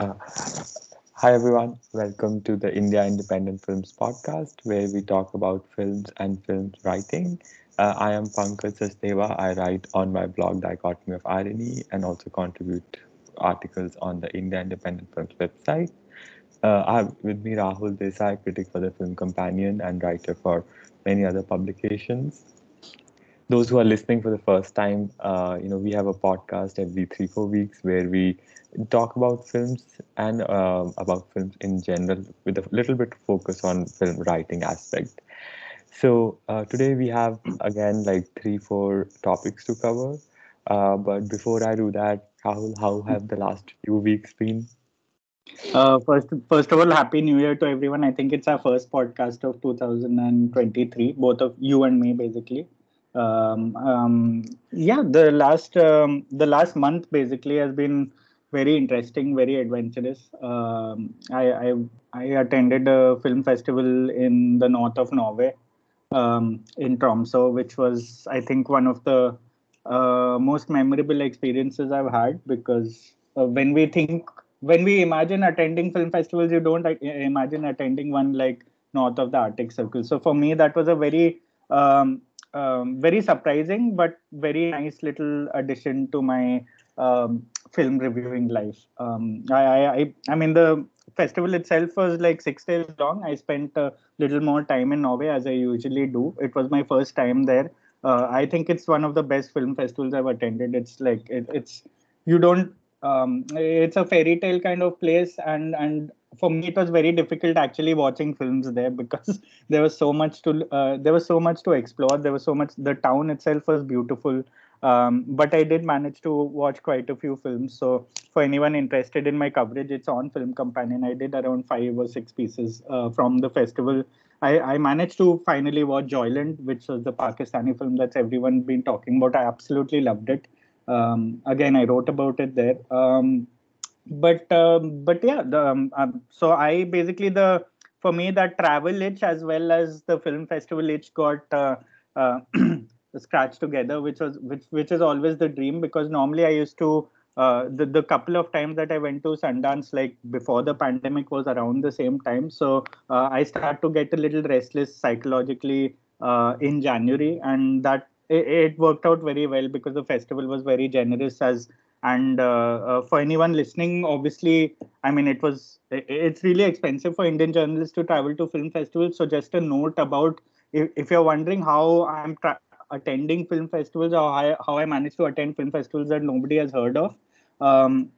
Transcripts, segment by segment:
Uh, hi, everyone. Welcome to the India Independent Films podcast, where we talk about films and films writing. Uh, I am Pankaj Sachdeva. I write on my blog Dichotomy of Irony and also contribute articles on the India Independent Films website. Uh, I have with me Rahul Desai, critic for the Film Companion and writer for many other publications those who are listening for the first time, uh, you know, we have a podcast every three, four weeks where we talk about films and uh, about films in general with a little bit of focus on film writing aspect. So uh, today we have again like three, four topics to cover. Uh, but before I do that, Rahul, how have the last few weeks been? Uh, first, first of all, happy New Year to everyone. I think it's our first podcast of 2023, both of you and me, basically um, um, yeah the last um, the last month basically has been very interesting very adventurous. Um, I, I, I attended a film festival in the north of norway um, in tromso which was i think one of the uh, most memorable experiences i've had because uh, when we think when we imagine attending film festivals you don't uh, imagine attending one like north of the arctic circle. So for me that was a very um, um, very surprising but very nice little addition to my um, film reviewing life. Um, I, I, I mean, the festival itself was like six days long. I spent a little more time in Norway as I usually do. It was my first time there. Uh, I think it's one of the best film festivals I've attended. It's like it, it's you don't um, it's a fairy tale kind of place and and for me it was very difficult actually watching films there because there was so much to uh, there was so much to explore. There was so much the town itself was beautiful. Um, but i did manage to watch quite a few films. So for anyone interested in my coverage it's on film companion. I did around five or six pieces uh, from the festival. I, I managed to finally watch joyland which was the pakistani film that's everyone been talking about. I absolutely loved it. Um, again i wrote about it there. Um, but um, but yeah the, um, um, so i basically the for me that travel itch as well as the film festival itch got uh, uh, scratched together which was which which is always the dream because normally i used to uh, the, the couple of times that I went to Sundance, like before the pandemic was around the same time. So uh, I start to get a little restless psychologically uh, in January, and that it, it, worked out very well because the festival was very generous as and uh, uh, for anyone listening obviously i mean it was it's really expensive for indian journalists to travel to film festivals. So just a note about if, if you're wondering how i'm tra- attending film festivals or how I, how I managed to attend film festivals that nobody has heard of um,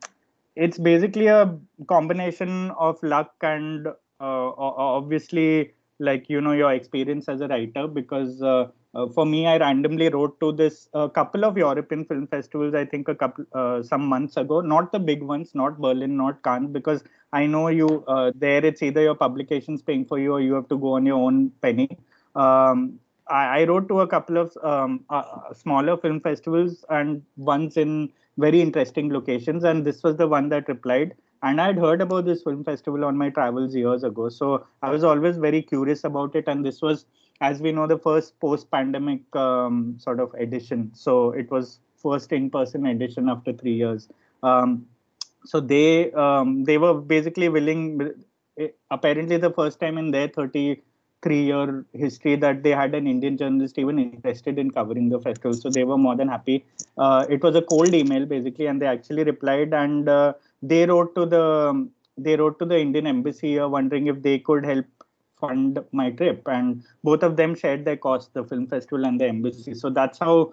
it's basically a combination of luck and uh, obviously like you know your experience as a writer because uh, uh, for me, I randomly wrote to this a uh, couple of European film festivals. I think a couple uh, some months ago. Not the big ones, not Berlin, not Cannes, because I know you uh, there. It's either your publications paying for you or you have to go on your own penny. Um, I, I, wrote to a couple of um, uh, smaller film festivals and ones in very interesting locations, and this was the one that replied. And I had heard about this film festival on my travels years ago, so I was always very curious about it. And this was as we know, the first post-pandemic um, sort of edition. So it was first in-person edition after three years. Um, so they um, they were basically willing. Eh, apparently, the first time in their 33-year history that they had an Indian journalist even interested in covering the festival. So they were more than happy. Uh, it was a cold email basically, and they actually replied and uh, they wrote to the they wrote to the Indian embassy uh, wondering if they could help fund my trip. And both of them shared their costs the film festival and the embassy so that's how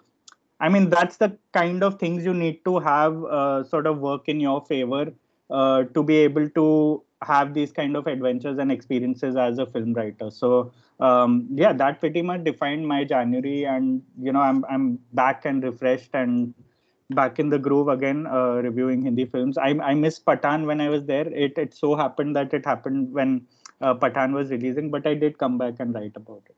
i mean that's the kind of things you need to have uh, sort of work in your favor uh, to be able to have these kind of adventures and experiences as a film writer. So um, yeah that pretty much defined my january. And you know i'm i'm back and refreshed and back in the groove again uh, reviewing hindi films i i miss pathaan when i was there it it so happened that it happened when uh, Pathaan was releasing, but I did come back and write about it.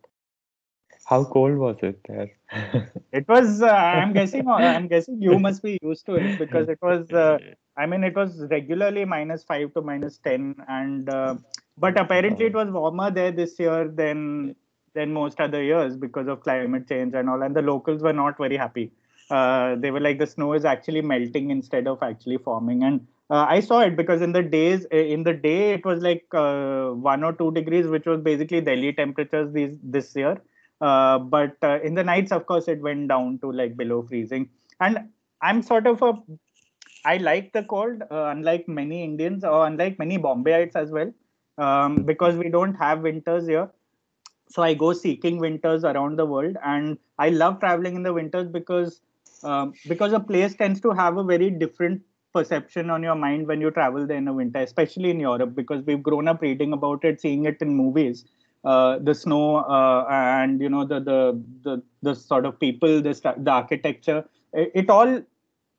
How cold was it there? it was. Uh, I'm guessing. Uh, I'm guessing you must be used to it because it was. Uh, I mean, it was regularly minus five to minus ten, and uh, but apparently it was warmer there this year than than most other years because of climate change and all. And the locals were not very happy. Uh, they were like the snow is actually melting instead of actually forming and uh, I saw it because in the days in the day it was like uh, one or two degrees, which was basically Delhi temperatures these this year. Uh, but uh, in the nights, of course, it went down to like below freezing. And I'm sort of a I like the cold, unlike many Indians or unlike many Bombayites as well, um, because we don't have winters here. So I go seeking winters around the world, and I love traveling in the winters because um, because a place tends to have a very different perception on your mind when you travel there in the winter, especially in Europe, because we've grown up reading about it, seeing it in movies. Uh, the snow uh, and you know the, the the the sort of people, the the architecture, it, it all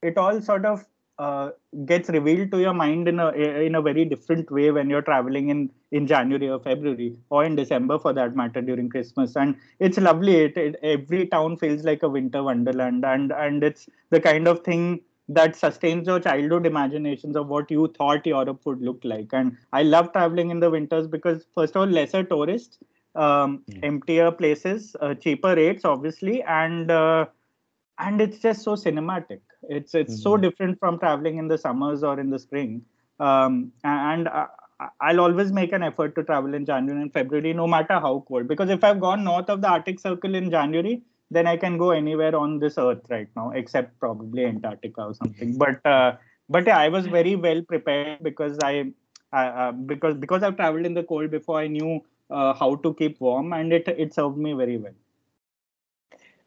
it all sort of uh, gets revealed to your mind in a in a very different way when you're traveling in in January or February or in December for that matter during Christmas. And it's lovely. It, it, every town feels like a winter wonderland. And and it's the kind of thing that sustains your childhood imaginations of what you thought Europe would look like. And I love traveling in the winters because first of all lesser tourists um, mm. emptier places uh, cheaper rates obviously and uh, and it's just so cinematic. It's it's mm-hmm. so different from traveling in the summers or in the spring. Um, and I, i'll always make an effort to travel in january and february no matter how cold. Because if i've gone north of the arctic circle in january then i can go anywhere on this earth right now except probably antarctica or something. Mm-hmm. but uh, but yeah, i was very well prepared because i uh, because because i've traveled in the cold before i knew uh, how to keep warm and it it served me very well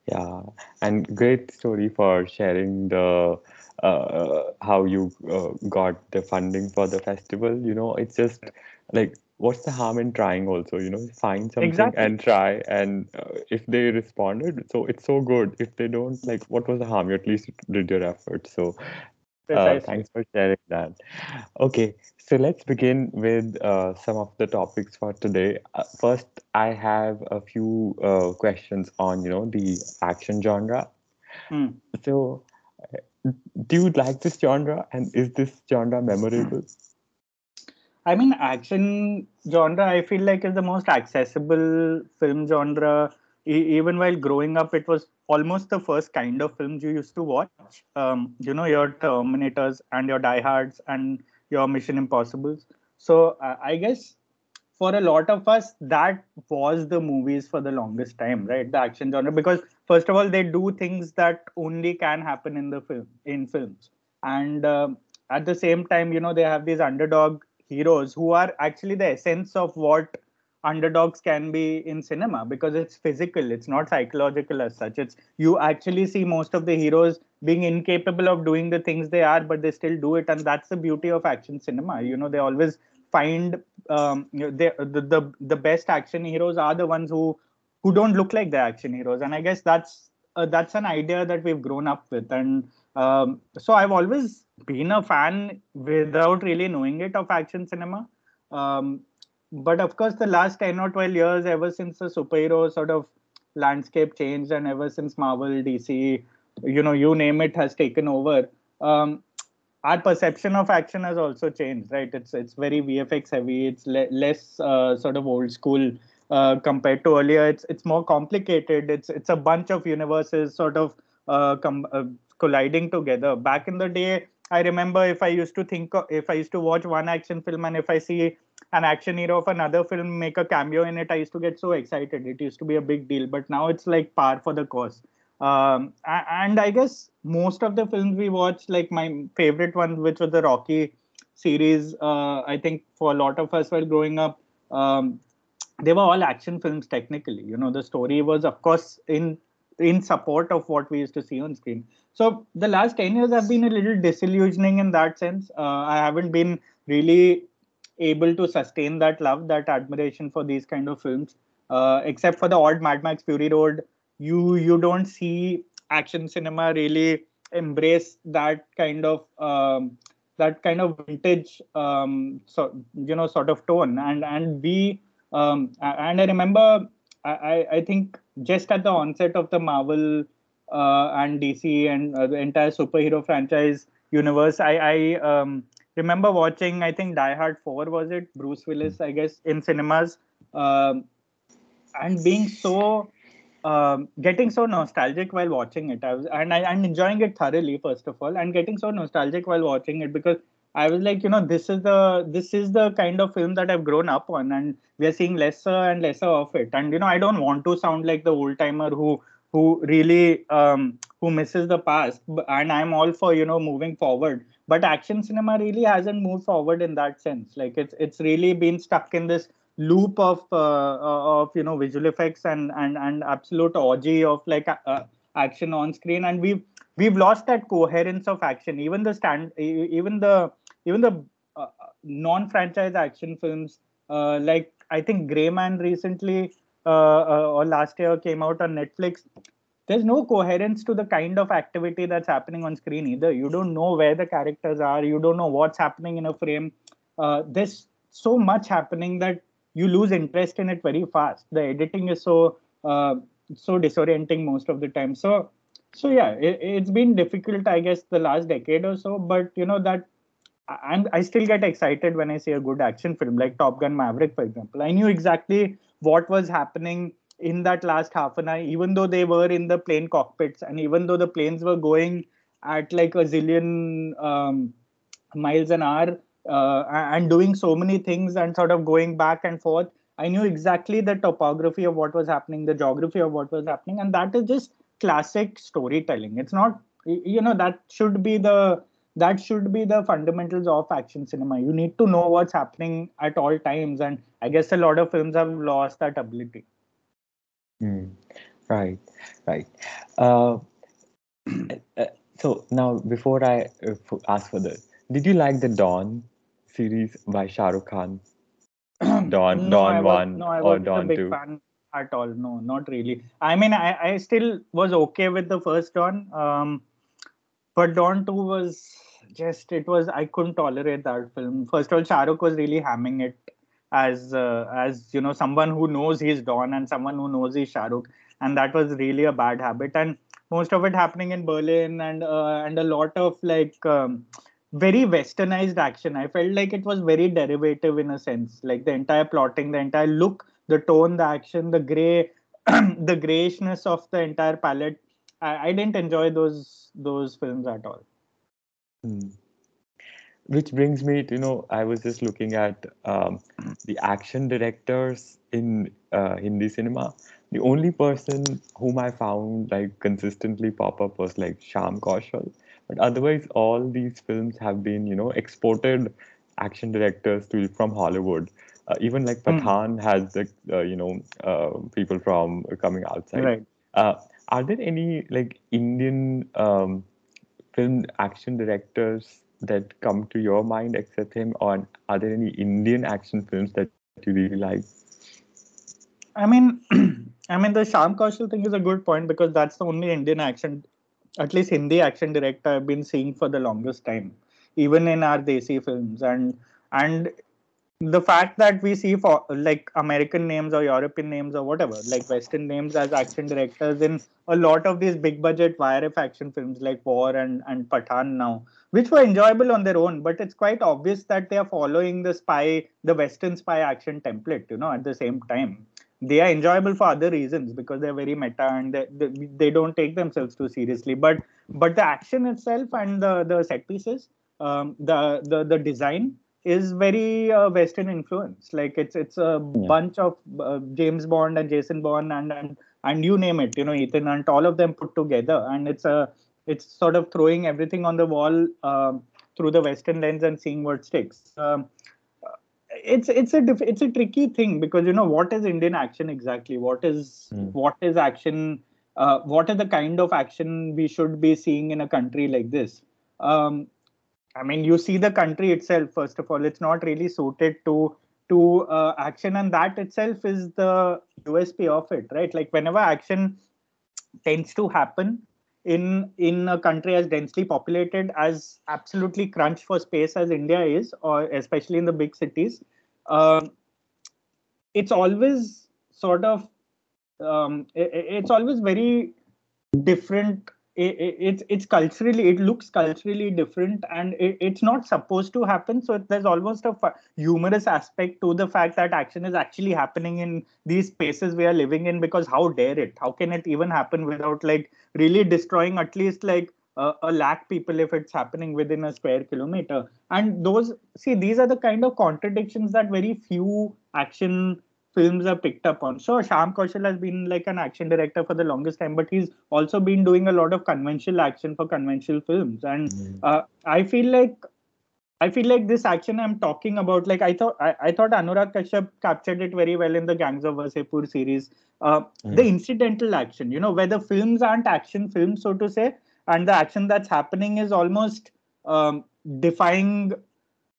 yeah, and great story for sharing the uh, how you uh, got the funding for the festival. You know, it's just like what's the harm in trying also you know? Find something exactly. and try and uh, if they responded so it's so good. If they don't like what was the harm? You at least did your effort. So uh, thanks for sharing that. Okay, so let's begin with uh, some of the topics for today. Uh, first, I have a few uh, questions on you know the action genre. Hmm. So, uh, do you like this genre, and is this genre memorable? I mean, action genre. I feel like is the most accessible film genre. E- even while growing up, it was almost the first kind of films you used to watch. Um, you know, your Terminators and your Diehards and your Mission Impossibles. So uh, I guess for a lot of us, that was the movies for the longest time, right? The action genre, because first of all, they do things that only can happen in the film in films, and uh, at the same time, you know, they have these underdog heroes who are actually the essence of what underdogs can be in cinema because it's physical it's not psychological as such. It's you actually see most of the heroes being incapable of doing the things they are but they still do it and that's the beauty of action cinema. You know they always find um, they, the, the the best action heroes are the ones who who don't look like the action heroes and i guess that's uh, that's an idea that we've grown up with and um, so i've always been a fan without really knowing it of action cinema. Um, but of course, the last 10 or 12 years, ever since the superhero sort of landscape changed and ever since Marvel, DC, you know, you name it, has taken over, um, our perception of action has also changed, right? It's it's very VFX heavy. It's le- less uh, sort of old school uh, compared to earlier. It's it's more complicated. It's it's a bunch of universes sort of uh, com- uh, colliding together. Back in the day, I remember if I used to think if I used to watch one action film and if I see an action hero of another film make a cameo in it, I used to get so excited. It used to be a big deal, but now it's like par for the course. Um, and I guess most of the films we watched, like my favorite one, which was the Rocky series, uh, I think for a lot of us while growing up, um, they were all action films technically. You know, the story was, of course, in in support of what we used to see on screen. So the last 10 years have been a little disillusioning in that sense. Uh, I haven't been really able to sustain that love, that admiration for these kind of films. Uh, except for the odd Mad Max Fury Road, you you don't see action cinema really embrace that kind of um, that kind of vintage um, so you know sort of tone and and we um, and I remember I I think just at the onset of the Marvel uh, and DC and uh, the entire superhero franchise universe, I I um, remember watching I think Die Hard Four was it Bruce Willis I guess in cinemas um, and being so um, getting so nostalgic while watching it. I was and I and enjoying it thoroughly first of all, and getting so nostalgic while watching it because I was like, you know, this is the this is the kind of film that I've grown up on, and we are seeing lesser and lesser of it. And you know, I don't want to sound like the old timer who who really um, who misses the past, and I'm all for you know moving forward. But action cinema really hasn't moved forward in that sense. Like it's it's really been stuck in this loop of uh, of you know visual effects and and and absolute orgy of like uh, action on screen, and we've we've lost that coherence of action. Even the stand, even the even the uh, non-franchise action films uh, like I think Gray Man recently uh, uh, or last year came out on Netflix. There's no coherence to the kind of activity that's happening on screen either. You don't know where the characters are. You don't know what's happening in a frame. Uh, there's so much happening that you lose interest in it very fast. The editing is so uh, so disorienting most of the time. So so yeah, it, has been difficult, I guess, the last decade or so. But you know that and I still get excited when I see a good action film like Top Gun Maverick, for example. I knew exactly what was happening in that last half an hour, even though they were in the plane cockpits and even though the planes were going at like a zillion um, miles an hour uh, and doing so many things and sort of going back and forth. I knew exactly the topography of what was happening, the geography of what was happening, and that is just classic storytelling. It's not, you know, that should be the that should be the fundamentals of action cinema you need to know what's happening at all times and i guess a lot of films have lost that ability mm. right right uh, uh, so now before i uh, ask for this did you like the don series by shah rukh khan don no, don was, 1 no, I or don 2 fan at all no not really i mean i, I still was okay with the first don um, but don 2 was just it was I couldn't tolerate that film. First of all, Shahrukh was really hamming it as uh, as you know someone who knows he's Don and someone who knows he's Shahrukh, and that was really a bad habit. And most of it happening in Berlin and uh, and a lot of like um, very westernized action. I felt like it was very derivative in a sense, like the entire plotting, the entire look, the tone, the action, the gray, the grayishness of the entire palette. I, I didn't enjoy those those films at all. Hmm. Which brings me to, you know, I was just looking at um, the action directors in uh, Hindi cinema. The only person whom I found like consistently pop up was like Shyam Kaushal. But otherwise, all these films have been, you know, exported action directors to from Hollywood. Uh, even like pathaan mm. has the, uh, you know, uh, people from coming outside. Right. Uh, are there any like Indian um, film action directors that come to your mind except him or are there any indian action films that you really like? I mean i mean the Shyam Kaushal thing is a good point because that's the only indian action at least hindi action director i've been seeing for the longest time even in our desi films. And and the fact that we see for like American names or European names or whatever, like Western names as action directors in a lot of these big budget YRF action films like War and, and Pathaan now, which were enjoyable on their own, but it's quite obvious that they are following the spy, the Western spy action template, you know, at the same time. They are enjoyable for other reasons because they're very meta and they, they, they don't take themselves too seriously. But but the action itself and the, the set pieces, um, the, the the design is very uh, Western influence. Like it's it's a yeah. bunch of uh, James Bond and Jason Bourne and and and you name it, you know, Ethan and all of them put together, and it's a it's sort of throwing everything on the wall uh, through the Western lens and seeing what sticks. Um, it's it's a it's a tricky thing because you know what is Indian action exactly? What is mm. what is action? Uh, what are the kind of action we should be seeing in a country like this? Um, I mean, you see the country itself. First of all, it's not really suited to to uh, action, and that itself is the USP of it, right? Like whenever action tends to happen in in a country as densely populated as absolutely crunched for space as India is, or especially in the big cities, um, it's always sort of um, it, it's always very different it, it's it's culturally it looks culturally different and it, it's not supposed to happen. So there's almost a humorous aspect to the fact that action is actually happening in these spaces we are living in because how dare it? How can it even happen without like really destroying at least like uh, a lakh people if it's happening within a square kilometer? And those see these are the kind of contradictions that very few action films are picked up on so Shyam Kaushal has been like an action director for the longest time but he's also been doing a lot of conventional action for conventional films and mm. uh, i feel like I feel like this action I'm talking about, like I thought, I, I thought Anurag Kashyap captured it very well in the Gangs of Wasseypur series. Uh, mm. The incidental action, you know, where the films aren't action films, so to say, and the action that's happening is almost um, defying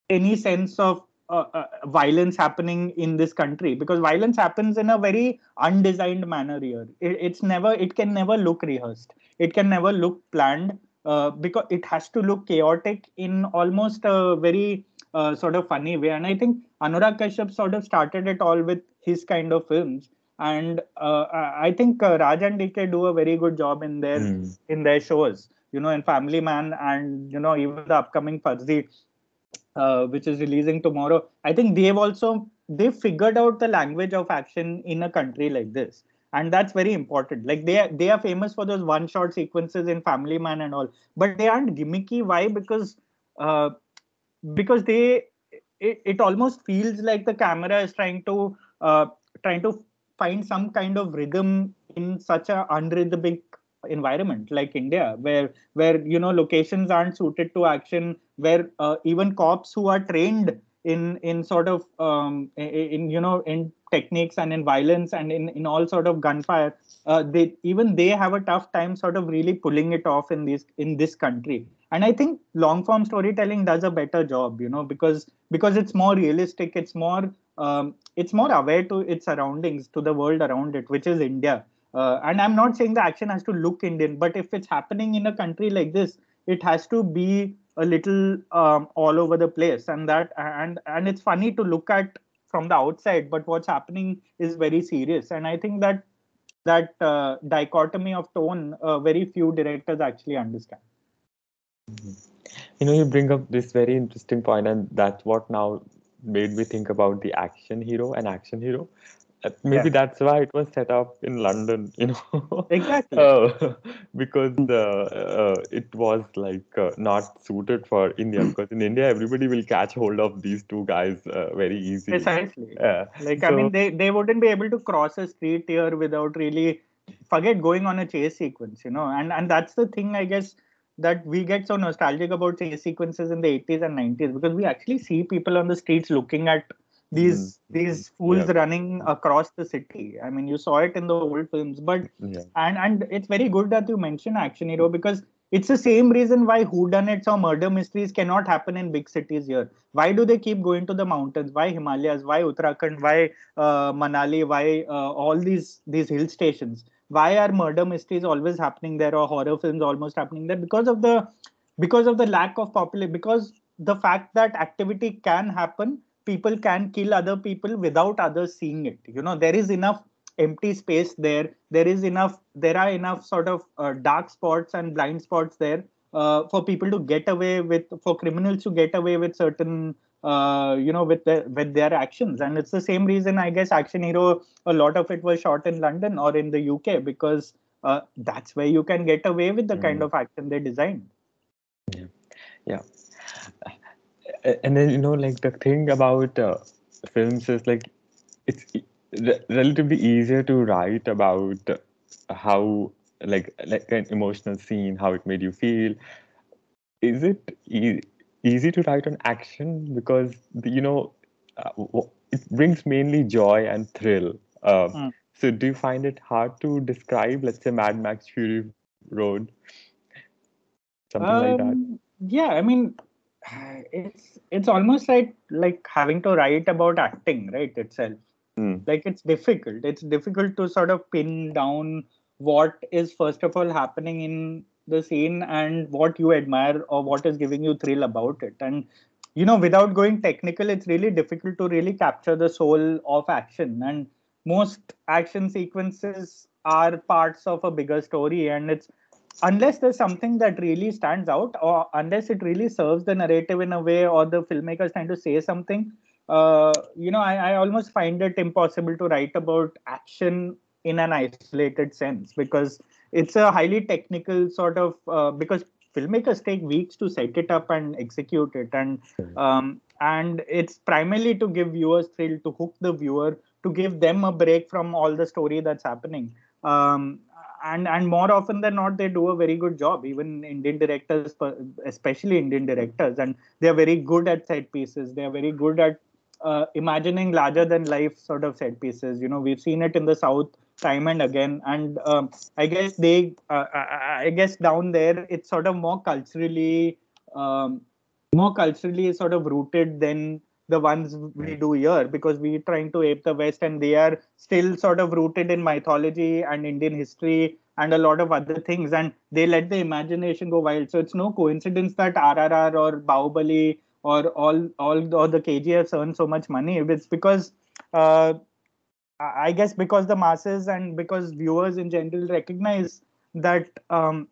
any sense of uh, uh, violence happening in this country because violence happens in a very undesigned manner here. It, it's never, it can never look rehearsed. It can never look planned uh, because it has to look chaotic in almost a very uh, sort of funny way. And I think Anurag Kashyap sort of started it all with his kind of films. And uh, I think uh, Raj and DK do a very good job in their mm. in their shows. You know, in Family Man and you know even the upcoming Farzi, uh, which is releasing tomorrow. I think they've also they figured out the language of action in a country like this. And that's very important. Like they are, they are famous for those one shot sequences in family man and all. But they aren't gimmicky. Why? Because uh, because they it, it almost feels like the camera is trying to uh, trying to find some kind of rhythm in such a unrhythmic environment like india where where you know locations aren't suited to action where uh, even cops who are trained in in sort of um, in you know in techniques and in violence and in, in all sort of gunfire uh, they even they have a tough time sort of really pulling it off in this in this country. And i think long form storytelling does a better job you know because because it's more realistic it's more um, it's more aware to its surroundings to the world around it which is india uh, and i'm not saying the action has to look indian but if it's happening in a country like this it has to be a little um, all over the place. And that and and it's funny to look at from the outside but what's happening is very serious. And i think that that uh, dichotomy of tone uh, very few directors actually understand. You know you bring up this very interesting point and that's what now made me think about the action hero and action hero maybe yeah. that's why it was set up in london you know? Exactly. Uh, because the uh, it was like uh, not suited for india because in india everybody will catch hold of these two guys uh, very easily precisely. Yeah. like so, i mean they they wouldn't be able to cross a street here without really forget going on a chase sequence you know? And and that's the thing i guess that we get so nostalgic about chase sequences in the 80s and 90s because we actually see people on the streets looking at these mm. these fools yeah. running across the city. I mean you saw it in the old films but yeah. and and it's very good that you mention action hero because it's the same reason why whodunits or murder mysteries cannot happen in big cities here. Why do they keep going to the mountains? Why himalayas? Why uttarakhand? Why uh, manali? Why uh, all these these hill stations? Why are murder mysteries always happening there or horror films almost happening there? Because of the because of the lack of popular because the fact that activity can happen people can kill other people without others seeing it. You know there is enough empty space there. There is enough there are enough sort of uh, dark spots and blind spots there uh, for people to get away with for criminals to get away with certain uh, you know with their with their actions. And it's the same reason i guess action hero a lot of it was shot in london or in the uk because uh, that's where you can get away with the mm. kind of action they designed. Yeah. Yeah and then you know like the thing about uh, films is like it's re- relatively easier to write about how like like an emotional scene how it made you feel. Is it e- easy to write on action? Because you know uh, it brings mainly joy and thrill. Uh, mm. so do you find it hard to describe let's say mad max fury road? Something um, like that. Um, yeah i mean it's it's almost like like having to write about acting right itself. Mm. like it's difficult. It's difficult to sort of pin down what is first of all happening in the scene and what you admire or what is giving you thrill about it. And you know without going technical it's really difficult to really capture the soul of action. And most action sequences are parts of a bigger story and it's unless there's something that really stands out or unless it really serves the narrative in a way or the filmmaker is trying to say something uh, you know I, I almost find it impossible to write about action in an isolated sense because it's a highly technical sort of uh, because filmmakers take weeks to set it up and execute it. And um, and it's primarily to give viewers thrill to hook the viewer to give them a break from all the story that's happening. Um, and and more often than not they do a very good job even indian directors especially indian directors and they are very good at set pieces. They are very good at uh, imagining larger than life sort of set pieces. You know we've seen it in the south time and again and um, i guess they uh, I, I, guess down there it's sort of more culturally um, more culturally sort of rooted than the ones we do here because we're trying to ape the west and they are still sort of rooted in mythology and indian history and a lot of other things and they let the imagination go wild. So it's no coincidence that rrr or bahubali or all all or the kgfs earn so much money. It's because uh, i guess because the masses and because viewers in general recognize that um,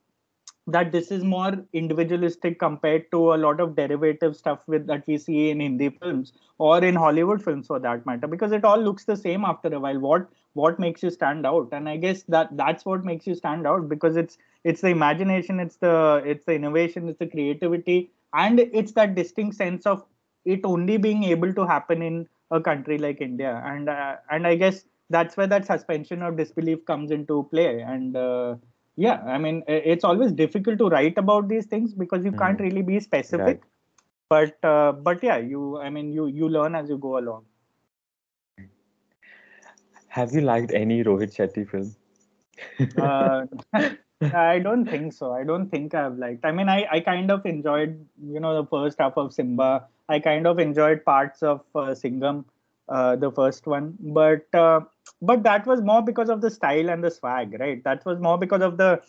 that this is more individualistic compared to a lot of derivative stuff with that we see in Hindi films or in Hollywood films for that matter because it all looks the same after a while. What what makes you stand out? And I guess that that's what makes you stand out because it's it's the imagination it's the it's the innovation it's the creativity and it's that distinct sense of it only being able to happen in a country like India. And uh, and I guess that's where that suspension of disbelief comes into play. And uh, yeah i mean it's always difficult to write about these things because you mm. can't really be specific. Right. but uh, but yeah you i mean you you learn as you go along. Have you liked any rohit shetty film? Uh, i don't think so. I don't think i've liked. I mean i i kind of enjoyed you know the first half of simmba. I kind of enjoyed parts of uh, singham uh, the first one. But uh, but that was more because of the style and the swag right? That was more because of the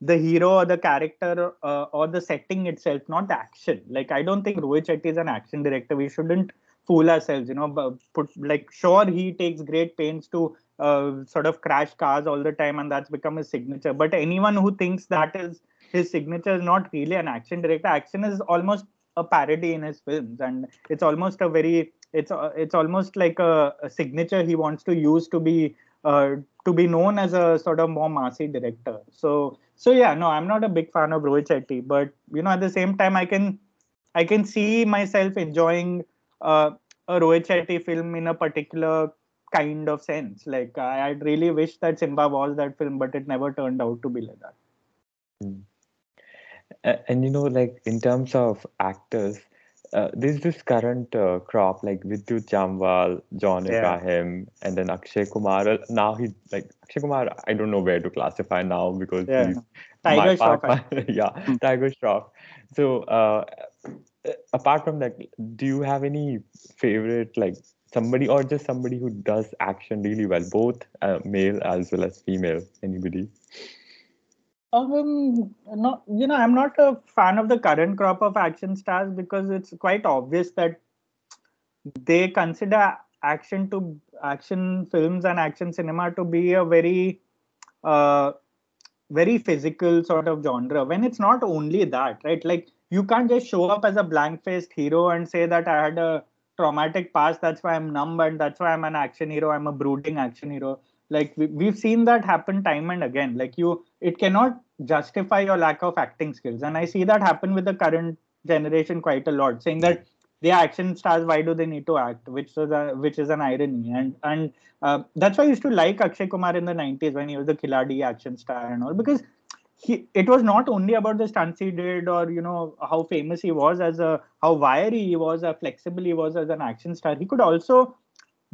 the hero or the character uh, or the setting itself not the action. Like i don't think rohit is an action director. We shouldn't fool ourselves you know put like sure he takes great pains to uh, sort of crash cars all the time and that's become his signature. But anyone who thinks that is his signature is not really an action director action is almost a parody in his films. And it's almost a very it's uh, it's almost like a, a, signature he wants to use to be uh, to be known as a sort of more massy director. So so yeah no i'm not a big fan of rohit shetty but you know at the same time i can i can see myself enjoying uh, a rohit shetty film in a particular kind of sense. Like i I'd really wish that simmba was that film but it never turned out to be like that. Mm and you know like in terms of actors uh, there's this current uh, crop like Vidyut Jamwal, John yeah. Abraham, and then Akshay Kumar. Now he like Akshay Kumar. I don't know where to classify now because yeah. he's Tiger Shroff. yeah, hmm. Tiger Shroff. So uh, apart from that, do you have any favorite like somebody or just somebody who does action really well, both uh, male as well as female? Anybody? Um, no, you know, I'm not a fan of the current crop of action stars because it's quite obvious that they consider action to action films and action cinema to be a very, uh, very physical sort of genre. When it's not only that, right? Like you can't just show up as a blank-faced hero and say that I had a traumatic past. That's why I'm numb and that's why I'm an action hero. I'm a brooding action hero like we, have seen that happen time and again. Like you it cannot justify your lack of acting skills. And i see that happen with the current generation quite a lot saying that the action stars why do they need to act? Which is a which is an irony. And and uh, that's why i used to like akshay kumar in the 90s when he was the khiladi action star and all because he it was not only about the stunts he did or you know how famous he was as a how wiry he was how flexible he was as an action star. He could also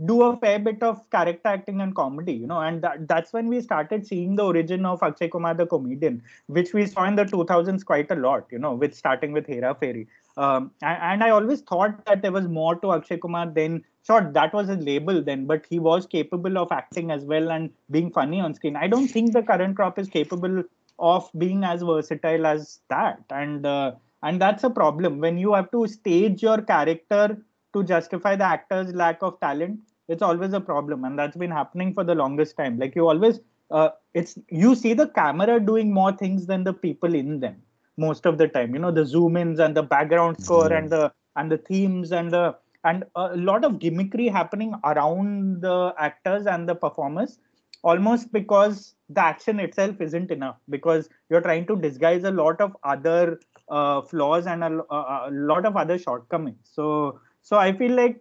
do a fair bit of character acting and comedy, you know, and that, that's when we started seeing the origin of Akshay Kumar the comedian, which we saw in the 2000s quite a lot, you know, with starting with Hera Pheri. Um, and, and, I always thought that there was more to Akshay Kumar than sure that was a label then, but he was capable of acting as well and being funny on screen. I don't think the current crop is capable of being as versatile as that, and uh, and that's a problem when you have to stage your character to justify the actor's lack of talent it's always a problem and that's been happening for the longest time. Like you always uh, it's you see the camera doing more things than the people in them most of the time. You know the zoom ins and the background score and the and the themes and the and a lot of gimmickry happening around the actors and the performers almost because the action itself isn't enough because you're trying to disguise a lot of other uh, flaws and a, a, lot of other shortcomings. So so i feel like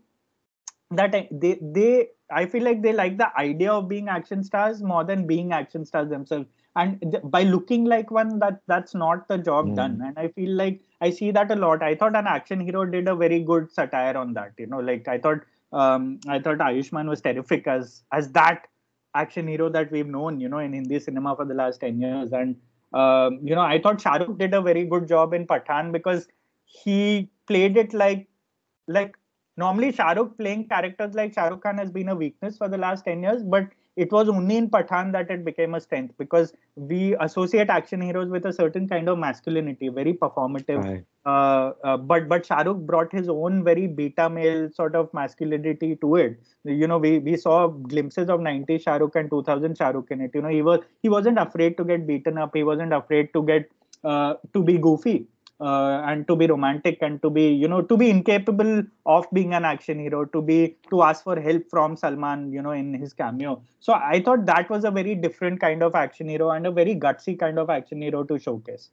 that they they i feel like they like the idea of being action stars more than being action stars themselves and th- by looking like one that that's not the job mm. done and i feel like i see that a lot i thought an action hero did a very good satire on that you know like i thought um i thought ayushmann was terrific as as that action hero that we've known, you know, in Hindi cinema for the last 10 years. And, um, you know, I thought Shahrukh did a very good job in Pathaan because he played it like, like normally Shahrukh playing characters like Shahrukh Khan has been a weakness for the last 10 years, but it was only in Pathaan that it became a strength because we associate action heroes with a certain kind of masculinity, very performative. Right. Uh, uh, but but Shahrukh brought his own very beta male sort of masculinity to it. You know, we we saw glimpses of 90s Shahrukh and 2000 Shahrukh in it. You know, he was he wasn't afraid to get beaten up. He wasn't afraid to get uh, to be goofy uh, and to be romantic and to be you know to be incapable of being an action hero to be to ask for help from salman you know in his cameo so i thought that was a very different kind of action hero and a very gutsy kind of action hero to showcase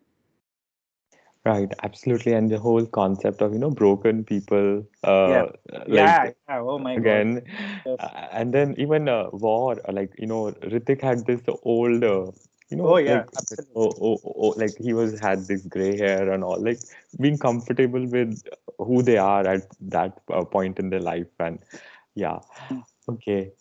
right absolutely and the whole concept of you know broken people uh yeah, like, yeah, yeah. oh my God. again yes. uh, and then even uh, war like you know Hrithik had this old uh, you know oh yeah like, oh, oh, oh, like he was had this gray hair and all like being comfortable with who they are at that uh, point in their life and yeah hmm. okay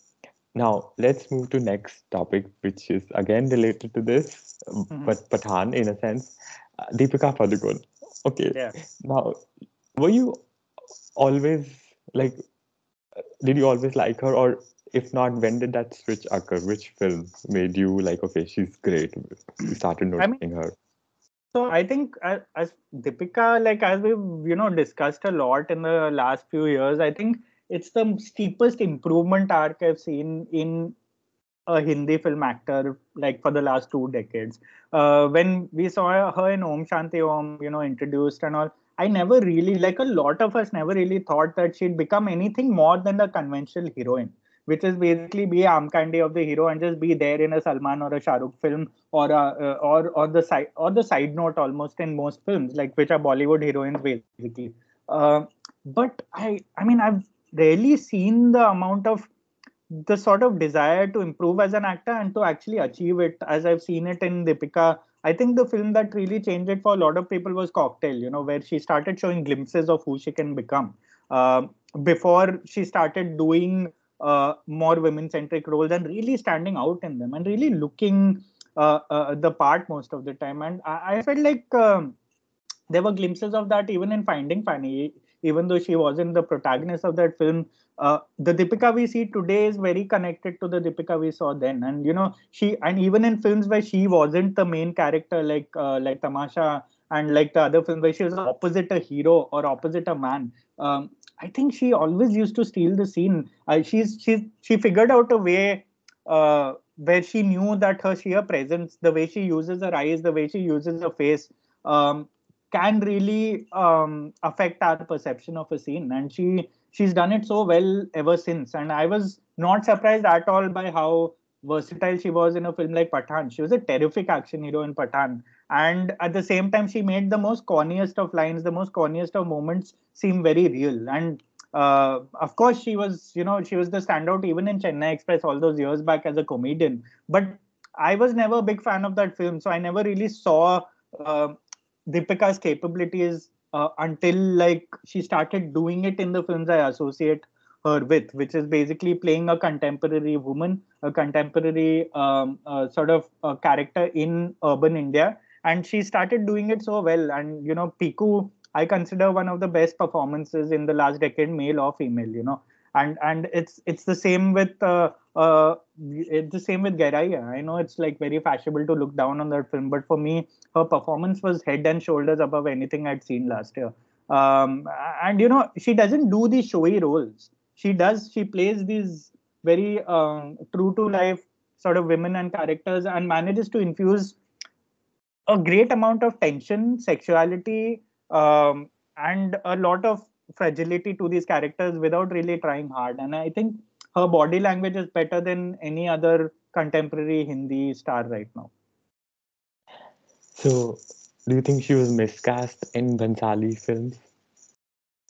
now let's move to next topic which is again related to this mm-hmm. but pathaan in a sense uh, deepika padukone okay yeah. now were you always like did you always like her or if not, when did that switch occur? Which film made you like, okay, she's great? You started noticing I mean, her. So I think as, as Deepika, like as we've you know discussed a lot in the last few years, I think it's the steepest improvement arc I've seen in a Hindi film actor like for the last two decades. Uh, when we saw her in Om Shanti Om, you know, introduced and all, I never really like a lot of us never really thought that she'd become anything more than the conventional heroine which is basically be arm candy of the hero and just be there in a Salman or a Shahrukh film or a, uh, or or the side or the side note almost in most films like which are Bollywood heroines basically. Uh, but I I mean I've rarely seen the amount of the sort of desire to improve as an actor and to actually achieve it as I've seen it in Deepika. I think the film that really changed it for a lot of people was Cocktail, you know, where she started showing glimpses of who she can become. Uh, before she started doing uh, more women centric roles and really standing out in them and really looking uh, uh, the part most of the time. And i, I felt like um, there were glimpses of that even in finding fanny even though she wasn't the protagonist of that film. Uh, the Deepika we see today is very connected to the Deepika we saw then, and you know she and even in films where she wasn't the main character, like uh, like Tamasha and like the other films where she was opposite a hero or opposite a man, um, I think she always used to steal the scene. Uh, she's she's she figured out a way uh, where she knew that her sheer presence, the way she uses her eyes, the way she uses her face, um, can really um, affect our perception of a scene. And she she's done it so well ever since. And I was not surprised at all by how versatile she was in a film like Pathaan. She was a terrific action hero in Pathaan and at the same time she made the most corniest of lines the most corniest of moments seem very real. And uh, of course she was you know she was the standout even in chennai express all those years back as a comedian. But i was never a big fan of that film so i never really saw uh, deepika's capabilities uh, until like she started doing it in the films i associate her with which is basically playing a contemporary woman a contemporary um, uh, sort of uh, character in urban india and she started doing it so well and you know piku i consider one of the best performances in the last decade male or female you know and and it's it's the same with uh, uh it's the same with Gehraiyaan. I know it's like very fashionable to look down on that film, but for me, her performance was head and shoulders above anything I'd seen last year. Um, and you know, she doesn't do these showy roles. She does. She plays these very um, true to life sort of women and characters, and manages to infuse a great amount of tension, sexuality, um, and a lot of fragility to these characters without really trying hard. And I think her body language is better than any other contemporary Hindi star right now. So, do you think she was miscast in Bhansali films?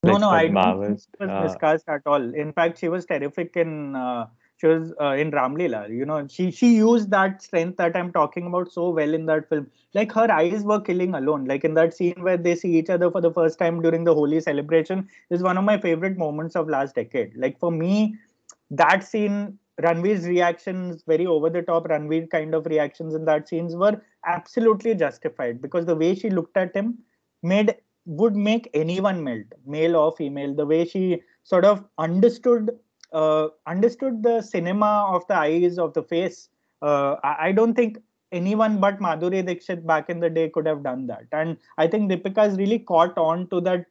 No, no, I don't Padmavat, was uh, miscast at all. In fact, she was terrific in uh, she was uh, in Ramlila. You know, she she used that strength that I'm talking about so well in that film. Like her eyes were killing alone. Like in that scene where they see each other for the first time during the Holi celebration is one of my favorite moments of last decade. Like for me, that scene, Ranveer's reactions, very over the top Ranveer kind of reactions in that scenes were absolutely justified because the way she looked at him made would make anyone melt, male or female. The way she sort of understood uh, understood the cinema of the eyes of the face. Uh, I, I don't think anyone but Madhuri Dixit back in the day could have done that. And I think Deepika has really caught on to that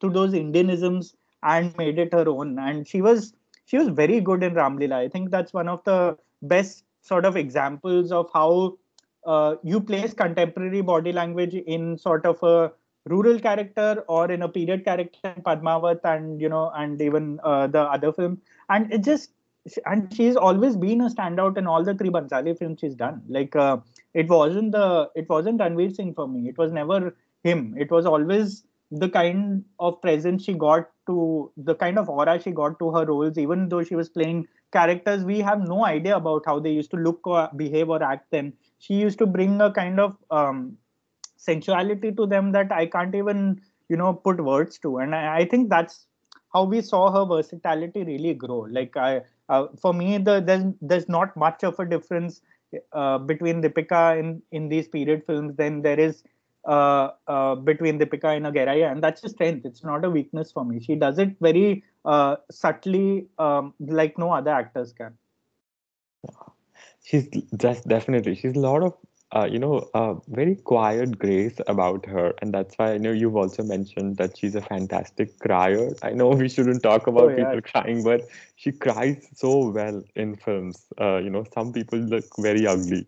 to those Indianisms and made it her own. And she was she was very good in Ramlila. I think that's one of the best sort of examples of how uh, you place contemporary body language in sort of a rural character or in a period character Padmavat and you know and even uh, the other film. And it just and she's always been a standout in all the three Bhansali films she's done. Like uh, it wasn't the it wasn't Ranveer Singh for me. It was never him. It was always the kind of presence she got to the kind of aura she got to her roles even though she was playing characters we have no idea about how they used to look or behave or act then. She used to bring a kind of um, sensuality to them that I can't even you know put words to, and I, I think that's how we saw her versatility really grow. Like I, uh, for me, the there's there's not much of a difference uh, between Deepika in in these period films than there is uh, uh, between Deepika and Ageraia, and that's a strength. It's not a weakness for me. She does it very uh, subtly, um, like no other actors can. she's just definitely she's a lot of uh, you know uh, very quiet grace about her. And that's why i know you've also mentioned that she's a fantastic crier. I know we shouldn't talk about Oh, yeah. people crying but she cries so well in films. Uh, you know some people look very ugly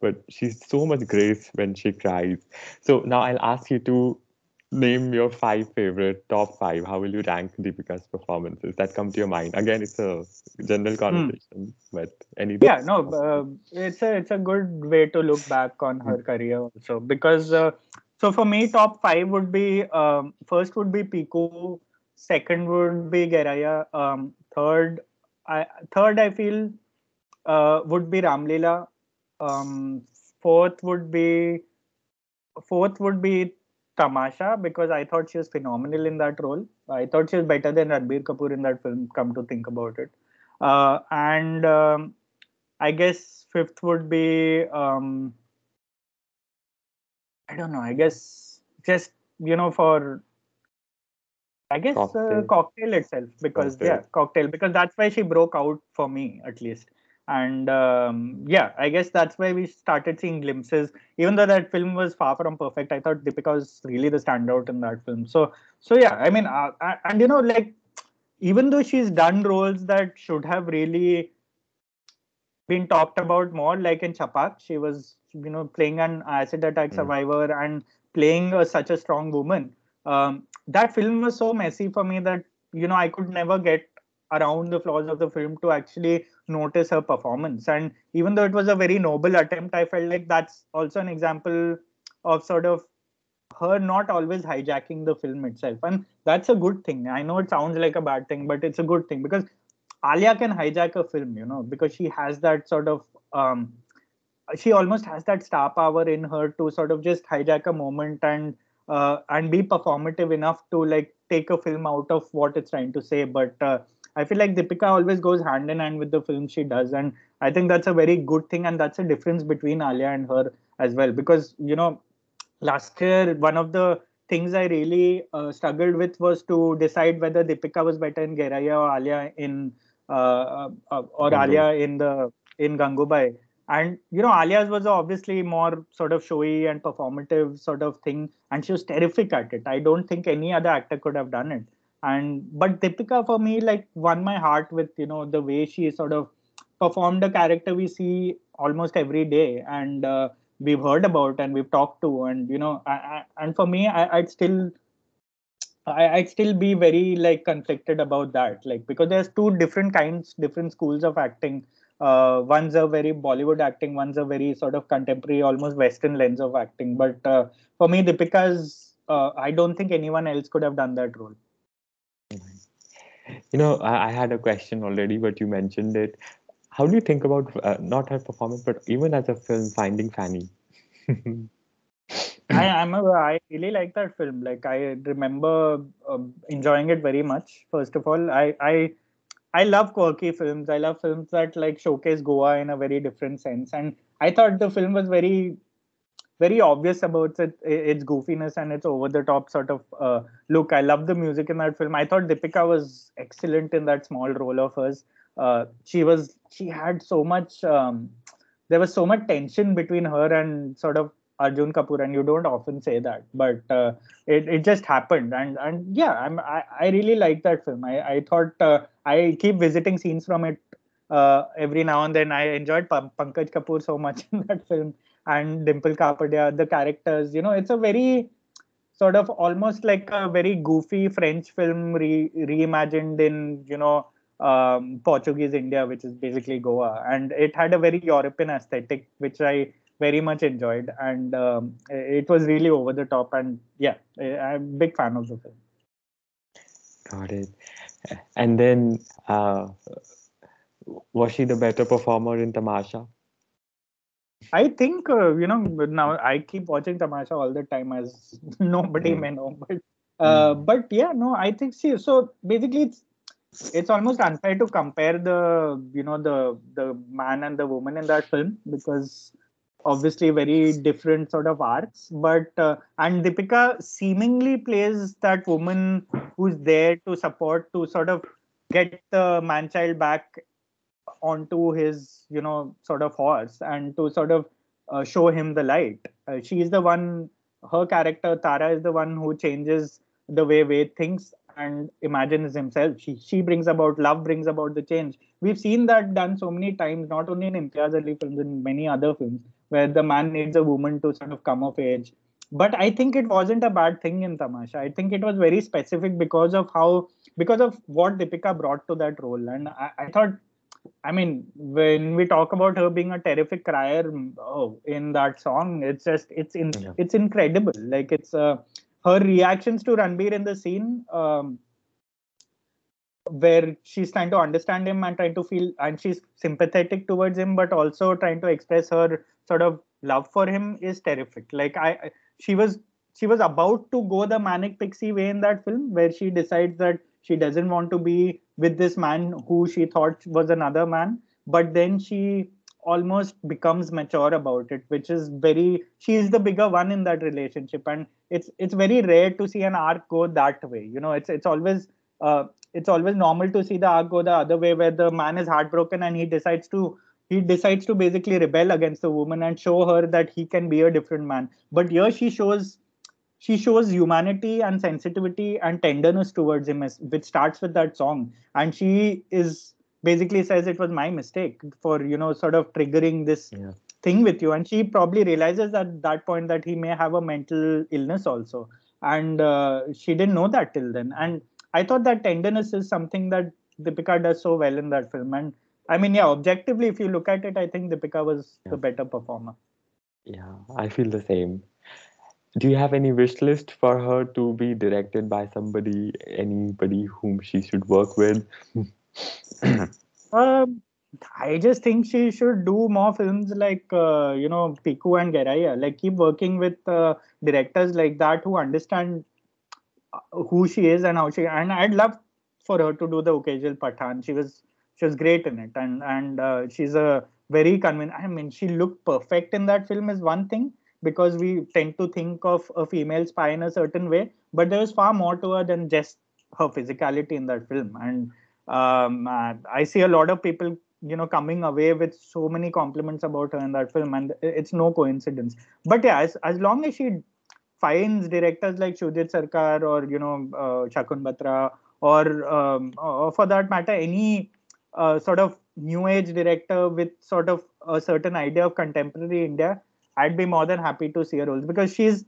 but she's so much grace when she cries. So now i'll ask you to name your five favorite top five. How will you rank deepika's performances that come to your mind? Again it's a general conversation but any Hmm. yeah no uh, it's a it's a good way to look back on her career also because uh, so for me top five would be um, first would be piku second would be Gehraiyaan um, third i third i feel uh, would be ramlila um, fourth would be fourth would be tamasha because i thought she was phenomenal in that role i thought she was better than ranbir kapoor in that film come to think about it uh, and um, I guess fifth would be um, I don't know. I guess just you know for I guess Cocktail. Uh, cocktail itself because Cocktail. yeah cocktail because that's why she broke out for me at least and um, yeah I guess that's why we started seeing glimpses even though that film was far from perfect I thought Deepika was really the standout in that film so so yeah I mean uh, uh, and you know like even though she's done roles that should have really been talked about more like in Chhapaak she was you know playing an acid attack Mm. survivor and playing a, such a strong woman um, that film was so messy for me that you know i could never get around the flaws of the film to actually notice her performance. And even though it was a very noble attempt i felt like that's also an example of sort of her not always hijacking the film itself. And that's a good thing. I know it sounds like a bad thing but it's a good thing because alia can hijack a film you know because she has that sort of um she almost has that star power in her to sort of just hijack a moment and uh, and be performative enough to like take a film out of what it's trying to say. But uh, i feel like deepika always goes hand in hand with the film she does and i think that's a very good thing and that's a difference between alia and her as well. Because you know last year one of the things i really uh, struggled with was to decide whether deepika was better in Gehraiyaan or alia in uh, uh, or Gangu. alia in the in gangubai. And you know alia's was obviously more sort of showy and performative sort of thing and she was terrific at it. I don't think any other actor could have done it and but deepika for me like won my heart with you know the way she sort of performed a character we see almost every day and uh, we've heard about and we've talked to and you know I, I, and for me I, i'd still I, I'd still be very like conflicted about that, like because there's two different kinds, different schools of acting. Uh, one's a very Bollywood acting, one's a very sort of contemporary, almost Western lens of acting. But uh, for me, Deepika's, uh, I don't think anyone else could have done that role. You know, I, I had a question already, but you mentioned it. How do you think about uh, not her performance, but even as a film, Finding Fanny? I am a, I really like that film. Like I remember uh, enjoying it very much. First of all, I I I love quirky films. I love films that like showcase Goa in a very different sense. And I thought the film was very very obvious about it, its goofiness and its over the top sort of uh, look. I love the music in that film. I thought Deepika was excellent in that small role of hers. Uh, she was she had so much. Um, there was so much tension between her and sort of Arjun Kapoor, and you don't often say that, but uh, it it just happened, and and yeah, I'm I, I really like that film. I I thought uh, I keep visiting scenes from it uh, every now and then. I enjoyed P- Pankaj Kapoor so much in that film, and Dimple Kapadia, the characters. You know, it's a very sort of almost like a very goofy French film re- reimagined in you know um, Portuguese India, which is basically Goa, and it had a very European aesthetic, which I very much enjoyed, and um, it was really over the top. And yeah, I'm a big fan of the film. Got it. And then, uh, was she the better performer in Tamasha? I think uh, you know now I keep watching Tamasha all the time, as nobody mm. may know. But uh, mm. but yeah, no, I think see. So basically, it's it's almost unfair to compare the you know the the man and the woman in that film because obviously very different sort of arcs but uh, and deepika seemingly plays that woman who's there to support to sort of get the man child back onto his you know sort of horse and to sort of uh, show him the light uh, she's the one her character tara is the one who changes the way Ved thinks and imagines himself. She she brings about love, brings about the change. We've seen that done so many times, not only in Imtiaz Ali films, in many other films where the man needs a woman to sort of come of age. But I think it wasn't a bad thing in Tamasha. I think it was very specific because of how, because of what Deepika brought to that role. And I, I thought, I mean, when we talk about her being a terrific crier oh, in that song, it's just, it's in, yeah. it's incredible. Like it's uh, her reactions to Ranbir in the scene. Um, where she's trying to understand him and trying to feel and she's sympathetic towards him but also trying to express her sort of love for him is terrific like i she was she was about to go the manic pixie way in that film where she decides that she doesn't want to be with this man who she thought was another man but then she almost becomes mature about it which is very she is the bigger one in that relationship. And it's it's very rare to see an arc go that way. You know it's it's always uh, it's always normal to see the arc go the other way where the man is heartbroken and he decides to he decides to basically rebel against the woman and show her that he can be a different man. But here she shows she shows humanity and sensitivity and tenderness towards him which starts with that song and she is basically says it was my mistake for you know sort of triggering this yeah. thing with you and she probably realizes at that point that he may have a mental illness also and uh, she didn't know that till then and I thought that tenderness is something that Deepika does so well in that film. And I mean, yeah, objectively, if you look at it, I think Deepika was yeah. the better performer. Yeah, I feel the same. Do you have any wish list for her to be directed by somebody, anybody whom she should work with? um, I just think she should do more films like uh, you know Piku and Gehraiyaan. Like keep working with uh, directors like that who understand who she is and how she and I'd love for her to do the occasional Pathaan. She was she was great in it and and uh, she's a very convincing. I mean, she looked perfect in that film is one thing because we tend to think of a female spy in a certain way, but there is far more to her than just her physicality in that film. And um, I see a lot of people you know coming away with so many compliments about her in that film and it's no coincidence but yeah as, as long as she finds directors like Shoojit Sircar or you know uh, Shakun Batra or, um, or for that matter any uh, sort of new age director with sort of a certain idea of contemporary India, I'd be more than happy to see her roles because she's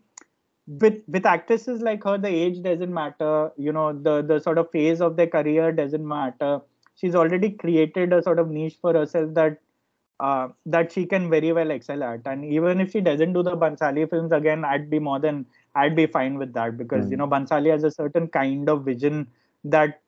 with with actresses like her the age doesn't matter. You know the the sort of phase of their career doesn't matter. She's already created a sort of niche for herself that uh, that she can very well excel at. And even if she doesn't do the Bhansali films again i'd be more than i'd be fine with that because mm. you know Bhansali has a certain kind of vision that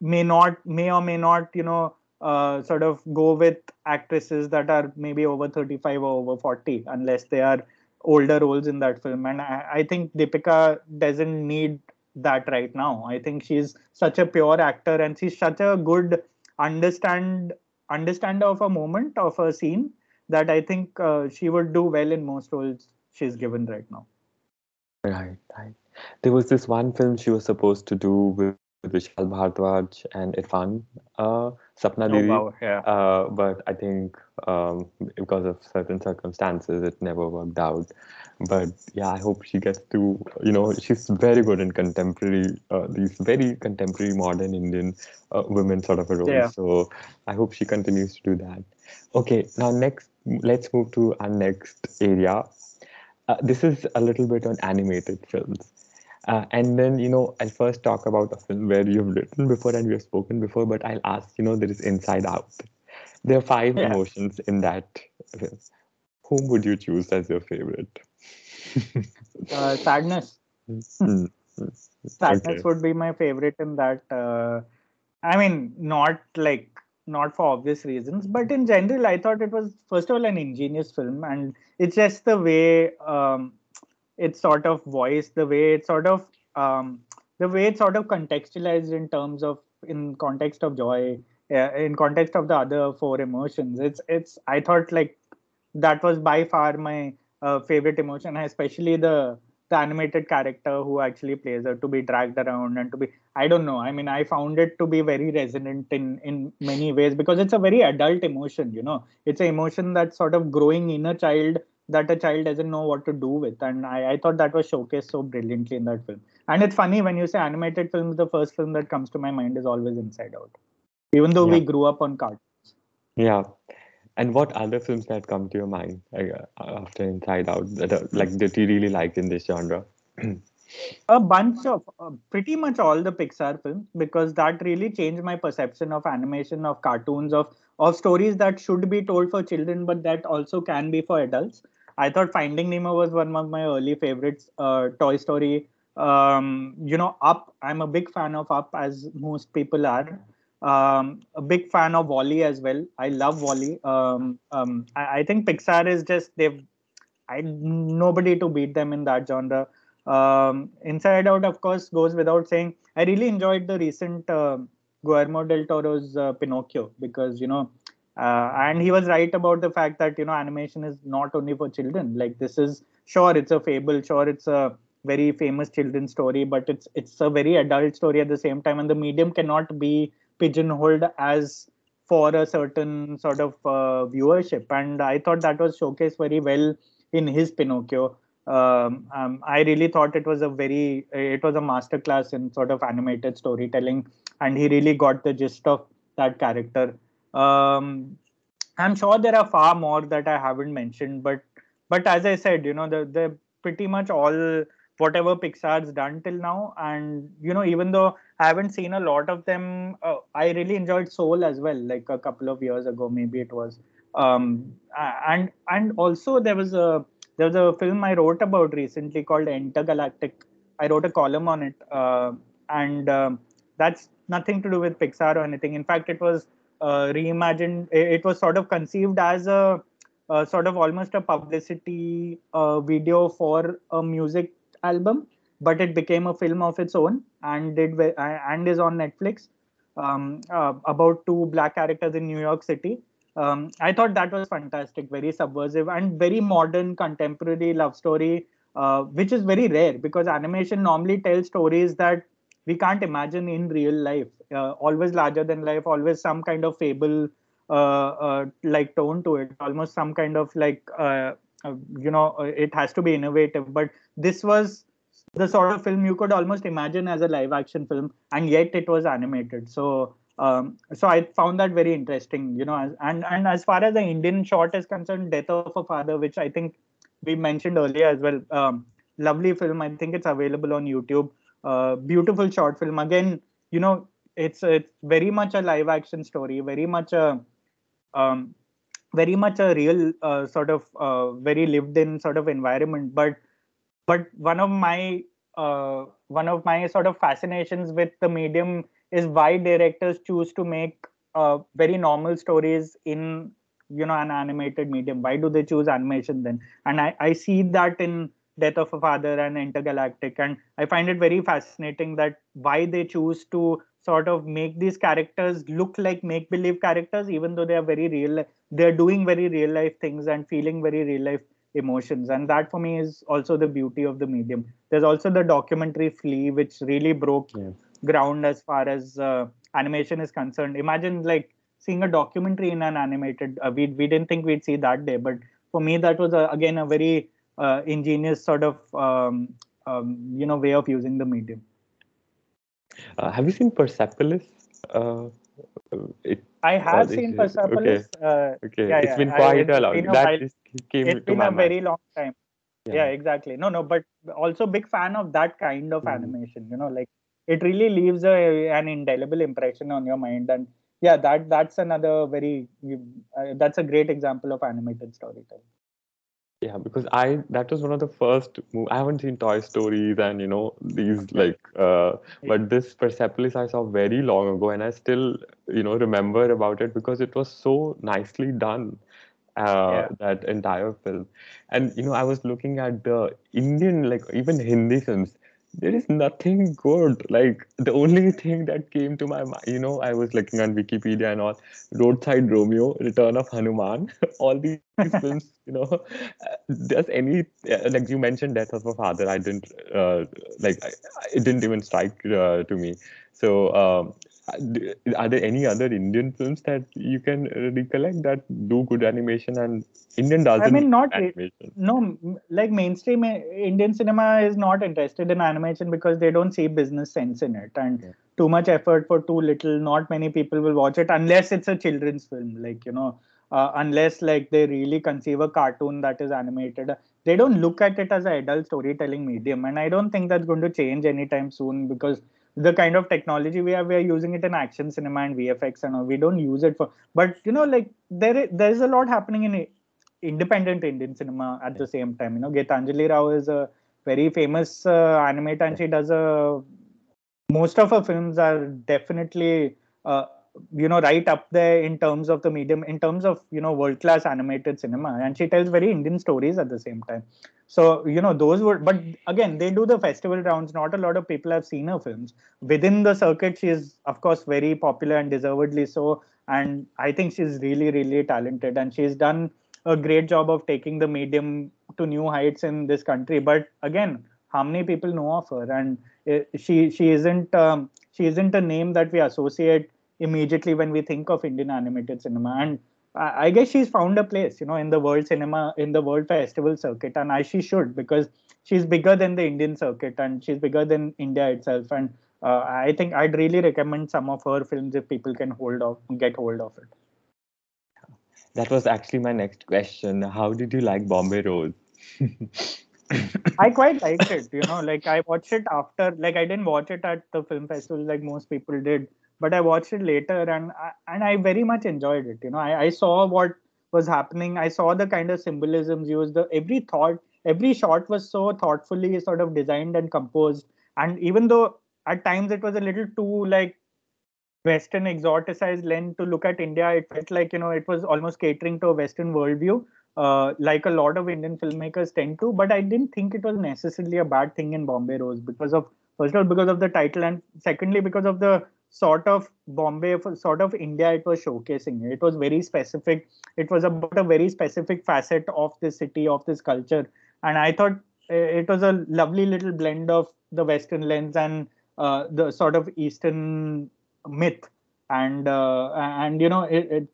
may not may or may not you know uh, sort of go with actresses that are maybe over 35 or over 40 unless they are older roles in that film. And I, I think deepika doesn't need that right now. I think she's such a pure actor and she's such a good understand understander of a moment of a scene that i think uh, she would do well in most roles she's given right now. Right right. There was this one film she was supposed to do with Vishal Bhardwaj and Irfan uh, Sapna oh, wow, yeah. uh, but I think um, because of certain circumstances, it never worked out. But yeah, I hope she gets to, you know, she's very good in contemporary, uh, these very contemporary modern Indian uh, women sort of a role. Yeah. So I hope she continues to do that. Okay, now next, let's move to our next area. Uh, this is a little bit on animated films. Uh, and then, you know, I'll first talk about a film where you've written before and we have spoken before, but I'll ask, you know, there is Inside Out. There are five yeah. emotions in that film. Whom would you choose as your favorite? uh, sadness. Mm-hmm. sadness okay. would be my favorite in that. Uh, I mean, not like not for obvious reasons, but in general, I thought it was first of all an ingenious film, and it's just the way um, it's sort of voiced, the way it's sort of um, the way it's sort of contextualized in terms of in context of joy, uh, in context of the other four emotions. It's it's I thought like that was by far my uh, favorite emotion, especially the the animated character who actually plays her to be dragged around and to be i don't know i mean i found it to be very resonant in in many ways because it's a very adult emotion you know it's an emotion that's sort of growing in a child that a child doesn't know what to do with. And I, I thought that was showcased so brilliantly in that film. And it's funny when you say animated films the first film that comes to my mind is always inside out. Even though yeah. we grew up on cartoons. Yeah. And what other films that come to your mind uh, after inside out that are, like that you really liked in this genre? A bunch of uh, pretty much all the pixar films because that really changed my perception of animation of cartoons of of stories that should be told for children but that also can be for adults I thought Finding Nemo was one of my early favorites. Uh, Toy Story, um, you know, Up. I'm a big fan of Up, as most people are. Um, a big fan of WALL-E as well. I love WALL-E. Um, um, I, I, think Pixar is just they've I nobody to beat them in that genre. Um, Inside Out, of course, goes without saying. I really enjoyed the recent uh, Guillermo del Toro's uh, Pinocchio because you know uh, and he was right about the fact that you know animation is not only for children. Like this is sure it's a fable sure it's a very famous children's story but it's it's a very adult story at the same time and the medium cannot be pigeonholed as for a certain sort of uh, viewership. And i thought that was showcased very well in his pinocchio. Um, um, i really thought it was a very it was a masterclass in sort of animated storytelling and he really got the gist of that character um, I'm sure there are far more that I haven't mentioned, but but as I said, you know, the the pretty much all whatever Pixar's done till now, and you know, even though I haven't seen a lot of them, uh, I really enjoyed Soul as well, like a couple of years ago, maybe it was. Um, and and also there was a there was a film I wrote about recently called Entergalactic. I wrote a column on it, uh, and um, that's nothing to do with Pixar or anything. In fact, it was uh, reimagined. It was sort of conceived as a, a sort of almost a publicity uh, video for a music album, but it became a film of its own and did and is on Netflix. Um, uh, about two black characters in New York City. Um, I thought that was fantastic, very subversive and very modern, contemporary love story, uh, which is very rare because animation normally tells stories that we can't imagine in real life uh, always larger than life always some kind of fable uh, uh, like tone to it almost some kind of like uh, you know it has to be innovative but this was the sort of film you could almost imagine as a live action film and yet it was animated so um, so I found that very interesting, you know, and and as far as the Indian short is concerned, Death of a Father, which I think we mentioned earlier as well, um, lovely film. I think it's available on YouTube. Uh, beautiful short film. Again, you know, it's it's very much a live action story. Very much a um, very much a real uh, sort of uh, very lived in sort of environment. But but one of my uh, one of my sort of fascinations with the medium is why directors choose to make uh, very normal stories in you know an animated medium why do they choose animation then and i i see that in death of a father and Entergalactic and i find it very fascinating that why they choose to sort of make these characters look like make believe characters even though they are very real they're doing very real life things and feeling very real life emotions. And that for me is also the beauty of the medium. There's also the documentary Flee which really broke Yeah. ground as far as uh, animation is concerned. Imagine like seeing a documentary in an animated uh, we, we didn't think we'd see that day but for me that was a, again a very uh, ingenious sort of um, um, you know way of using the medium Uh, have you seen Persepolis? Uh, it, i have seen this is- okay. uh, okay, Yeah, it's yeah, been I- quite it's a long. That just came it's been a mind. very long time yeah. exactly no no but also big fan of that kind of Mhm. animation you know like it really leaves a, an indelible impression on your mind and yeah that that's another very uh, that's a great example of animated storytelling Yeah, because I that was one of the first. I haven't seen Toy Stories and you know these Okay. like, uh, but this Persepolis I saw very long ago, and I still you know remember about it because it was so nicely done. Uh, Yeah. that entire film, and you know I was looking at the Indian like even Hindi films. There is nothing good. Like the only thing that came to my mind, you know, I was looking on Wikipedia and all. Roadside Romeo, Return of Hanuman, all these films, you know, does any uh, like you mentioned Death of a Father? I didn't uh, like I, it didn't even strike uh, to me. So, um, are there any other Indian films that you can uh, recollect that do good animation and Indian doesn't I mean, not animation? no like mainstream uh, indian cinema is not interested in animation because they don't see business sense in it and Yeah. too much effort for too little not many people will watch it unless it's a children's film like you know uh, unless like they really conceive a cartoon that is animated they don't look at it as an adult storytelling medium and i don't think that's going to change anytime soon because the kind of technology we have we are using it in action cinema and vfx and all we don't use it for but you know like there there is a lot happening in independent Indian cinema at the same time. You know, Geetanjali Rao is a very famous uh, animator, and she does a. Most of her films are definitely, uh, you know, right up there in terms of the medium, in terms of you know world class animated cinema, and she tells very Indian stories at the same time. So you know those were, but again, they do the festival rounds. Not a lot of people have seen her films within the circuit. She is, of course, very popular and deservedly so. And I think she's really, really talented, and she's done a great job of taking the medium to new heights in this country. But again, how many people know of her? And uh, she she isn't um, she isn't a name that we associate immediately when we think of Indian animated cinema. And I, I guess she's found a place, you know, in the world cinema, in the world festival circuit, and I she should because she's bigger than the Indian circuit and she's bigger than India itself. And uh, I think I'd really recommend some of her films if people can hold of get hold of it. That was actually my next question. How did you like Bombay Rose? I quite liked it. You know, like I watched it after, like I didn't watch it at the film festival like most people did, but I watched it later, and and I very much enjoyed it. You know, I, I saw what was happening. I saw the kind of symbolisms used. The every thought, every shot was so thoughtfully sort of designed and composed. And even though at times it was a little too like Western exoticized lens to look at India, it felt like you know it was almost catering to a Western worldview uh, like a lot of Indian filmmakers tend to. But I didn't think it was necessarily a bad thing in Bombay Rose because of first of all because of the title and secondly because of the sort of Bombay sort of India it was showcasing. It was very specific. It was about a very specific facet of this city of this culture, and I thought it was a lovely little blend of the Western lens and uh, the sort of Eastern myth. And uh, and you know it, it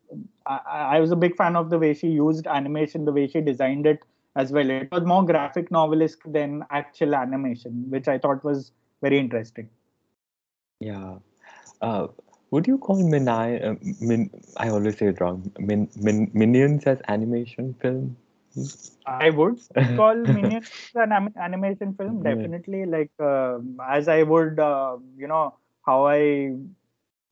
I, I, was a big fan of the way she used animation the way she designed it as well. It was more graphic novelesque than actual animation which i thought was very interesting. Yeah uh, would you call Minai, uh, min, I always say it wrong, min, min, Minions as animation film? I would call Minions an animation film, definitely. Like uh, as I would, uh, you know, how I,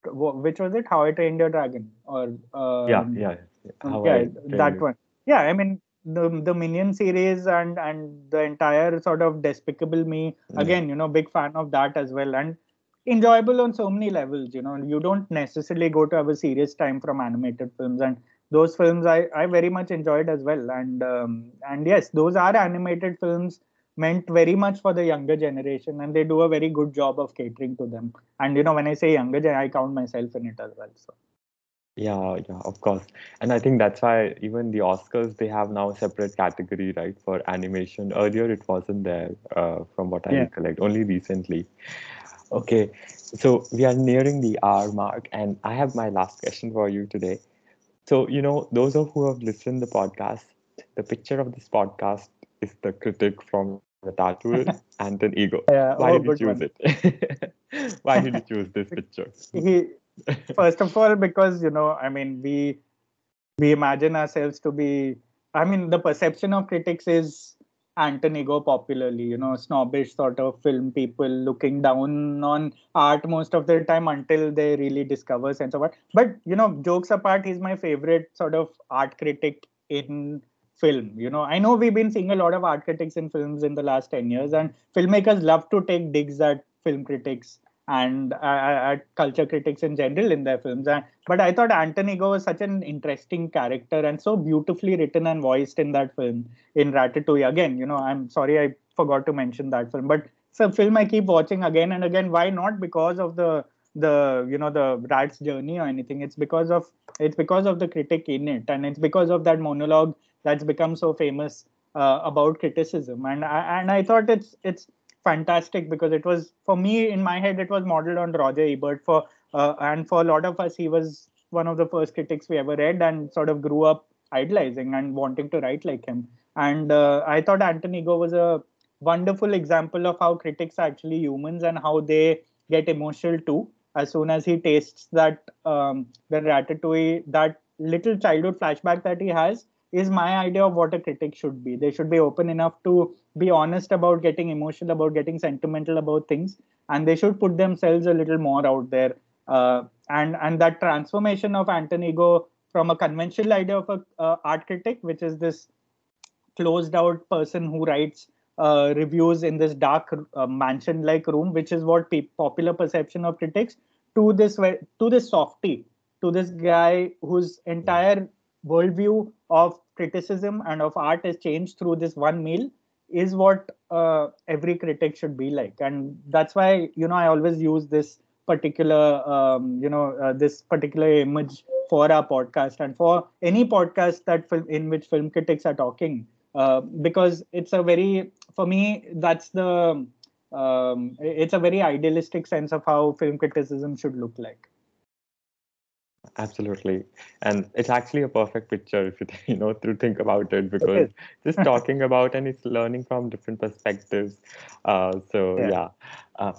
which was it? How I Trained Your Dragon, or uh, yeah, yeah, how yeah, that one. Yeah, I mean the the Minion series and and the entire sort of Despicable Me. Again, you know, big fan of that as well, and enjoyable on so many levels. You know, you don't necessarily go to have a serious time from animated films. And those films I, I very much enjoyed as well. And um, and yes those are animated films meant very much for the younger generation and they do a very good job of catering to them. And you know when i say younger i count myself in it as well so. Yeah yeah of course. And i think that's why even the oscars they have now a separate category right for animation. Earlier it wasn't there uh, from what i yeah. recollect only recently okay so we are nearing the hour mark and i have my last question for you today so, you know, those of who have listened the podcast, the picture of this podcast is the critic from Ratatouille and an ego. Yeah, oh, Why oh, did you choose one. it? Why did you choose this picture? He, first of all, because you know, I mean, we we imagine ourselves to be. I mean, the perception of critics is Anton Ego popularly, you know, snobbish sort of film people looking down on art most of the time until they really discover sense of art. But you know, jokes apart, he's my favorite sort of art critic in film. You know, I know we've been seeing a lot of art critics in films in the last 10 years, and filmmakers love to take digs at film critics and uh, at culture critics in general in their films. And, but I thought Anton Ego was such an interesting character and so beautifully written and voiced in that film in Ratatouille. Again, you know, I'm sorry I forgot to mention that film, but it's a film I keep watching again and again. Why not? Because of the the you know the rat's journey or anything it's because of it's because of the critic in it and it's because of that monologue that's become so famous uh, about criticism and I, and I thought it's it's fantastic because it was for me in my head it was modeled on Roger Ebert for uh, and for a lot of us he was one of the first critics we ever read and sort of grew up idolizing and wanting to write like him and uh, I thought Anton Ego was a wonderful example of how critics are actually humans and how they get emotional too as soon as he tastes that um, the ratatouille that little childhood flashback that he has is my idea of what a critic should be. They should be open enough to be honest about getting emotional, about getting sentimental about things, and they should put themselves a little more out there. Uh, and and that transformation of Anton Ego from a conventional idea of a uh, art critic, which is this closed out person who writes uh, reviews in this dark uh, mansion like room, which is what pe- popular perception of critics, to this way to this softy, to this guy whose entire worldview of criticism and of art has changed through this one meal is what uh, every critic should be like. And that's why you know i always use this particular um, you know uh, this particular image for our podcast and for any podcast that film in which film critics are talking uh, because it's a very for me that's the um, it's a very idealistic sense of how film criticism should look like Absolutely. And it's actually a perfect picture if you, you know, to think about it, because just talking about and it's learning from different perspectives. Uh, so, yeah. yeah. Uh,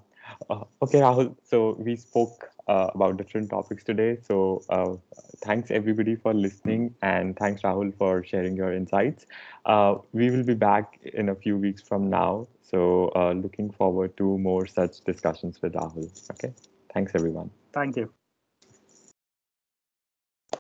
uh, okay, Rahul. So, we spoke uh, about different topics today. So, uh, thanks everybody for listening. And thanks, Rahul, for sharing your insights. Uh, we will be back in a few weeks from now. So, looking forward to more such discussions with Rahul. Okay. Thanks, everyone. Thank you.